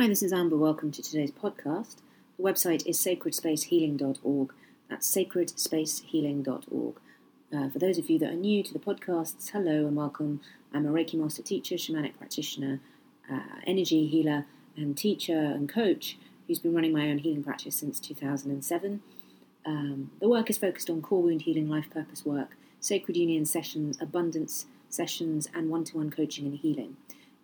Hi, this is Amber. Welcome to today's podcast. The website is sacredspacehealing.org. That's sacredspacehealing.org. Uh, for those of you that are new to the podcasts, hello and welcome. I'm a Reiki Master teacher, shamanic practitioner, uh, energy healer, and teacher and coach who's been running my own healing practice since 2007. Um, the work is focused on core wound healing, life purpose work, sacred union sessions, abundance sessions, and one to one coaching and healing.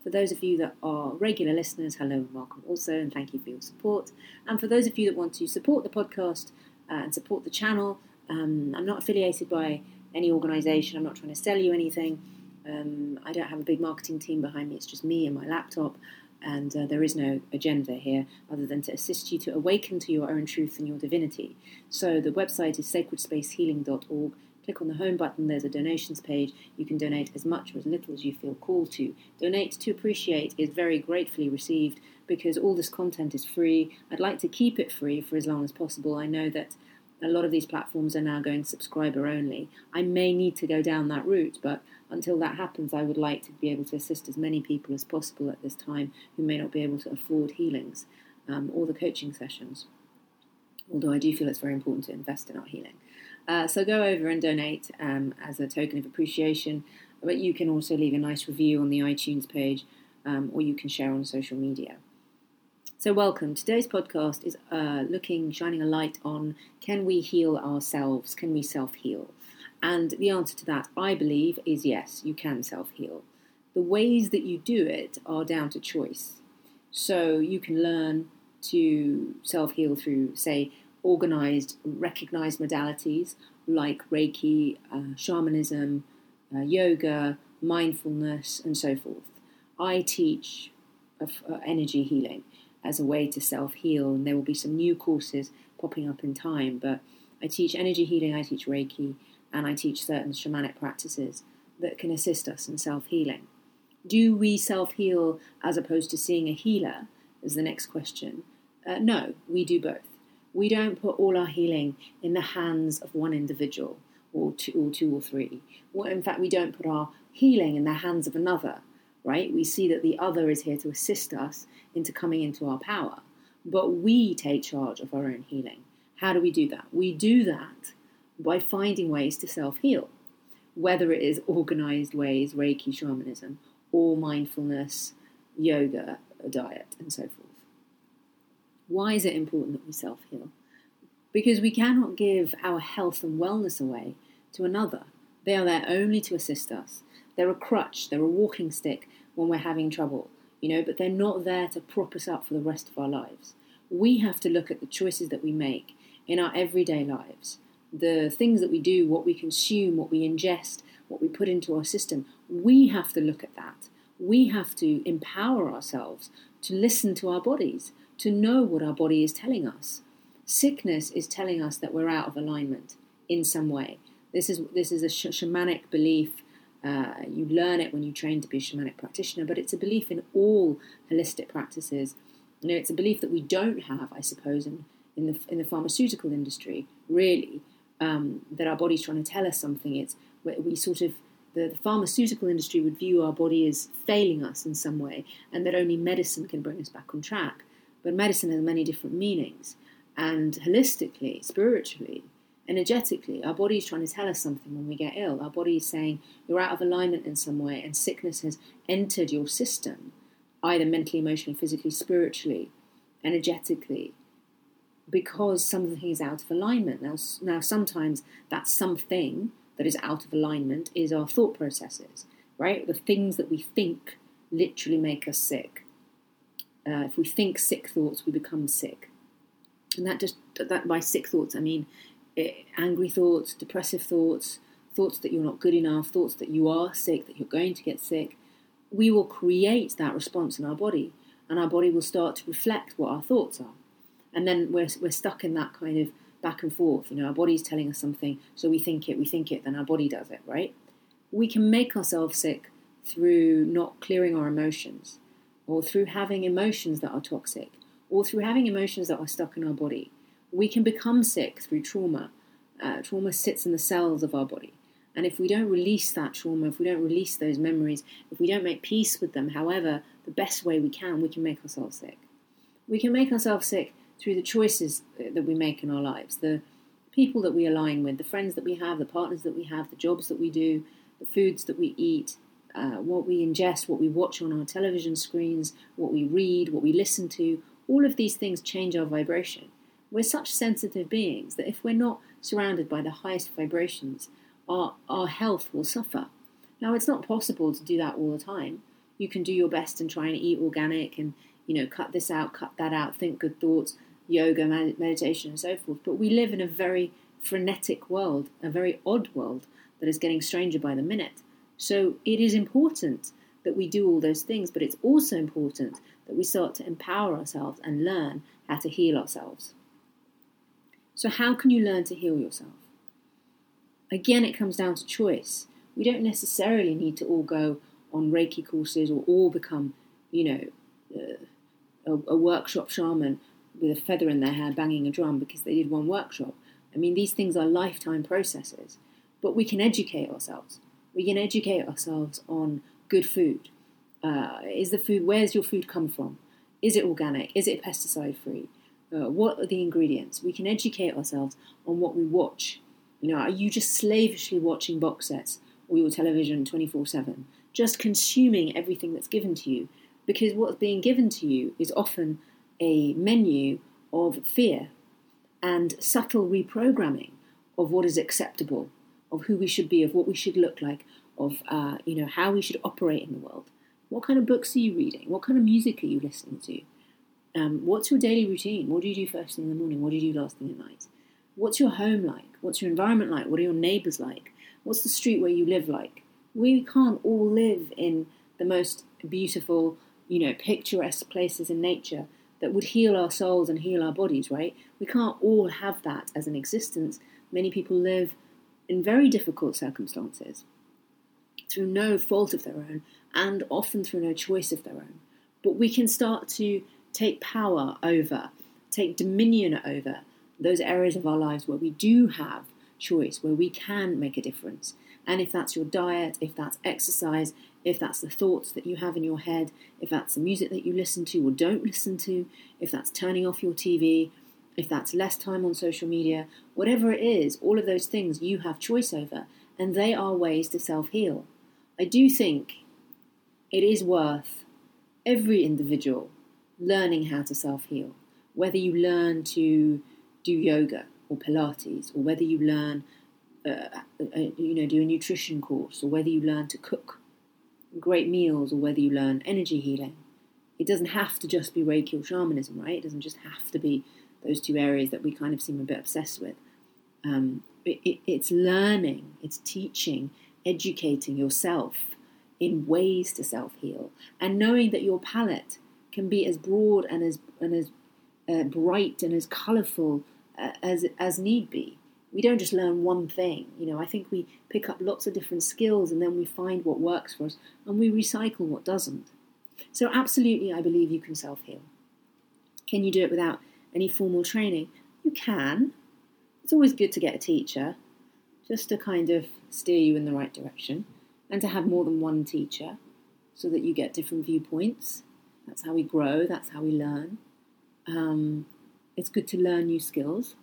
For those of you that are regular listeners, hello and welcome also, and thank you for your support. And for those of you that want to support the podcast uh, and support the channel, um, I'm not affiliated by any organisation, I'm not trying to sell you anything. Um, I don't have a big marketing team behind me, it's just me and my laptop, and uh, there is no agenda here other than to assist you to awaken to your own truth and your divinity. So the website is sacredspacehealing.org click on the home button, there's a donations page. You can donate as much or as little as you feel called to. Donate to appreciate is very gratefully received because all this content is free. I'd like to keep it free for as long as possible. I know that a lot of these platforms are now going subscriber only. I may need to go down that route, but until that happens, I would like to be able to assist as many people as possible at this time who may not be able to afford healings um, or the coaching sessions. Although I do feel it's very important to invest in our healing. Uh, so go over and donate um, as a token of appreciation. But you can also leave a nice review on the iTunes page um, or you can share on social media. So, welcome. Today's podcast is uh, looking, shining a light on can we heal ourselves? Can we self heal? And the answer to that, I believe, is yes, you can self heal. The ways that you do it are down to choice. So, you can learn to self heal through, say, organized, recognized modalities like Reiki, uh, shamanism, uh, yoga, mindfulness, and so forth. I teach of, uh, energy healing as a way to self heal, and there will be some new courses popping up in time. But I teach energy healing, I teach Reiki, and I teach certain shamanic practices that can assist us in self healing. Do we self heal as opposed to seeing a healer? Is the next question. Uh, no, we do both we don't put all our healing in the hands of one individual or two or, two or three. Well, in fact, we don't put our healing in the hands of another, right? We see that the other is here to assist us into coming into our power, but we take charge of our own healing. How do we do that? We do that by finding ways to self heal, whether it is organized ways, Reiki, shamanism, or mindfulness, yoga, diet, and so forth. Why is it important that we self heal? Because we cannot give our health and wellness away to another. They are there only to assist us. They're a crutch, they're a walking stick when we're having trouble, you know, but they're not there to prop us up for the rest of our lives. We have to look at the choices that we make in our everyday lives, the things that we do, what we consume, what we ingest, what we put into our system. We have to look at that. We have to empower ourselves to listen to our bodies, to know what our body is telling us. Sickness is telling us that we're out of alignment in some way. This is this is a sh- shamanic belief. Uh, you learn it when you train to be a shamanic practitioner, but it's a belief in all holistic practices. You know, it's a belief that we don't have, I suppose, in, in the in the pharmaceutical industry. Really, um, that our body's trying to tell us something. It's we sort of the, the, pharmaceutical industry would view our body as failing us in some way, and that only medicine can bring us back on track. But medicine has many different meanings. And holistically, spiritually, energetically, our body is trying to tell us something when we get ill. Our body is saying you're out of alignment in some way, and sickness has entered your system, either mentally, emotionally, physically, spiritually, energetically, because something is out of alignment. Now, now sometimes that something that is out of alignment is our thought processes, right? The things that we think literally make us sick. Uh, if we think sick thoughts, we become sick. And that just that by sick thoughts, I mean eh, angry thoughts, depressive thoughts, thoughts that you're not good enough, thoughts that you are sick, that you're going to get sick. We will create that response in our body, and our body will start to reflect what our thoughts are. And then we're, we're stuck in that kind of back and forth. You know, our body's telling us something, so we think it, we think it, then our body does it, right? We can make ourselves sick through not clearing our emotions or through having emotions that are toxic, or through having emotions that are stuck in our body. We can become sick through trauma. Uh, trauma sits in the cells of our body. And if we don't release that trauma, if we don't release those memories, if we don't make peace with them, however, the best way we can, we can make ourselves sick. We can make ourselves sick through the choices that we make in our lives, the people that we align with, the friends that we have, the partners that we have, the jobs that we do, the foods that we eat, uh, what we ingest, what we watch on our television screens, what we read, what we listen to. All of these things change our vibration. We're such sensitive beings that if we're not surrounded by the highest vibrations, our, our health will suffer. Now, it's not possible to do that all the time. You can do your best and try and eat organic and, you know, cut this out, cut that out, think good thoughts, yoga, meditation, and so forth. But we live in a very frenetic world, a very odd world that is getting stranger by the minute. So it is important that we do all those things, but it's also important that we start to empower ourselves and learn how to heal ourselves. So, how can you learn to heal yourself? Again, it comes down to choice. We don't necessarily need to all go on Reiki courses or all become, you know, uh, a, a workshop shaman with a feather in their hair banging a drum because they did one workshop. I mean, these things are lifetime processes, but we can educate ourselves. We can educate ourselves on good food. Uh, is the food, where's your food come from? Is it organic? Is it pesticide free? Uh, what are the ingredients? We can educate ourselves on what we watch. You know, are you just slavishly watching box sets or your television 24 7? Just consuming everything that's given to you? Because what's being given to you is often a menu of fear and subtle reprogramming of what is acceptable, of who we should be, of what we should look like, of uh, you know how we should operate in the world. What kind of books are you reading? What kind of music are you listening to? Um, what's your daily routine? What do you do first thing in the morning? What do you do last thing at night? What's your home like? What's your environment like? What are your neighbours like? What's the street where you live like? We can't all live in the most beautiful, you know, picturesque places in nature that would heal our souls and heal our bodies, right? We can't all have that as an existence. Many people live in very difficult circumstances through no fault of their own and often through no choice of their own. But we can start to take power over, take dominion over those areas of our lives where we do have choice, where we can make a difference. And if that's your diet, if that's exercise, if that's the thoughts that you have in your head, if that's the music that you listen to or don't listen to, if that's turning off your TV, if that's less time on social media, whatever it is, all of those things you have choice over, and they are ways to self heal. I do think it is worth every individual learning how to self heal, whether you learn to do yoga or Pilates, or whether you learn, uh, uh, you know, do a nutrition course, or whether you learn to cook great meals or whether you learn energy healing. It doesn't have to just be Reiki or shamanism, right? It doesn't just have to be those two areas that we kind of seem a bit obsessed with. Um, it, it, it's learning, it's teaching, educating yourself in ways to self heal, and knowing that your palette can be as broad and as and as uh, bright and as colourful uh, as as need be we don't just learn one thing. You know, I think we pick up lots of different skills and then we find what works for us and we recycle what doesn't. So, absolutely, I believe you can self heal. Can you do it without any formal training? You can. It's always good to get a teacher just to kind of steer you in the right direction and to have more than one teacher so that you get different viewpoints. That's how we grow, that's how we learn. Um, it's good to learn new skills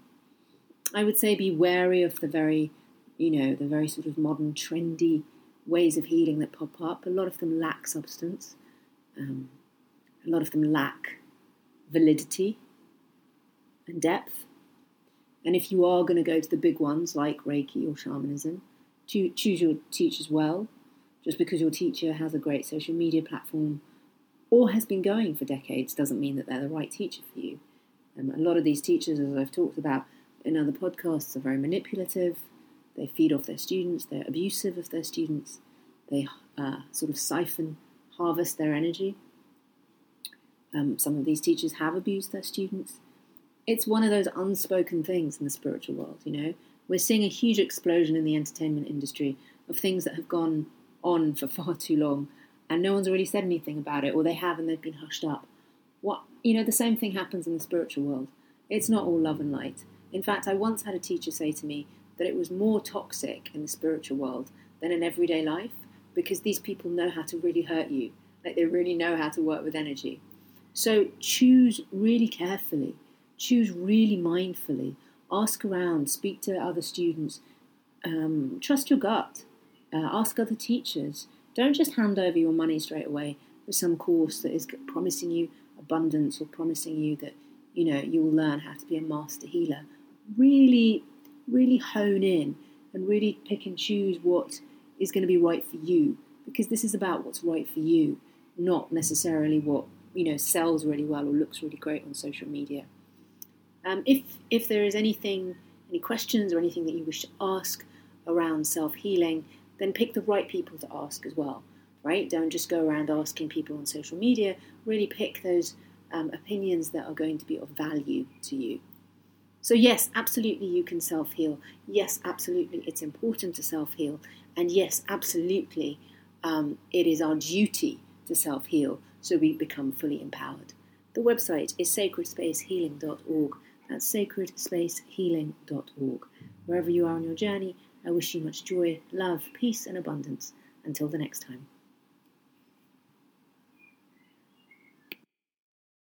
I would say be wary of the very, you know, the very sort of modern, trendy ways of healing that pop up. A lot of them lack substance. Um, a lot of them lack validity and depth. And if you are going to go to the big ones like Reiki or shamanism, choose your teachers well. Just because your teacher has a great social media platform or has been going for decades doesn't mean that they're the right teacher for you. Um, a lot of these teachers, as I've talked about, in other podcasts are very manipulative. They feed off their students. They're abusive of their students. They uh, sort of siphon, harvest their energy. Um, some of these teachers have abused their students. It's one of those unspoken things in the spiritual world, you know. We're seeing a huge explosion in the entertainment industry of things that have gone on for far too long, and no one's really said anything about it, or they have and they've been hushed up. What you know, the same thing happens in the spiritual world. It's not all love and light. In fact, I once had a teacher say to me that it was more toxic in the spiritual world than in everyday life because these people know how to really hurt you. Like they really know how to work with energy. So choose really carefully, choose really mindfully, ask around, speak to other students, um, trust your gut, uh, ask other teachers. Don't just hand over your money straight away for some course that is promising you abundance or promising you that you know you will learn how to be a master healer. Really, really hone in and really pick and choose what is going to be right for you because this is about what's right for you, not necessarily what you know sells really well or looks really great on social media. Um, if if there is anything, any questions or anything that you wish to ask around self healing, then pick the right people to ask as well. Right? Don't just go around asking people on social media. Really pick those um, opinions that are going to be of value to you. So, yes, absolutely, you can self heal. Yes, absolutely, it's important to self heal. And yes, absolutely, um, it is our duty to self heal so we become fully empowered. The website is sacredspacehealing.org. That's sacredspacehealing.org. Wherever you are on your journey, I wish you much joy, love, peace, and abundance. Until the next time.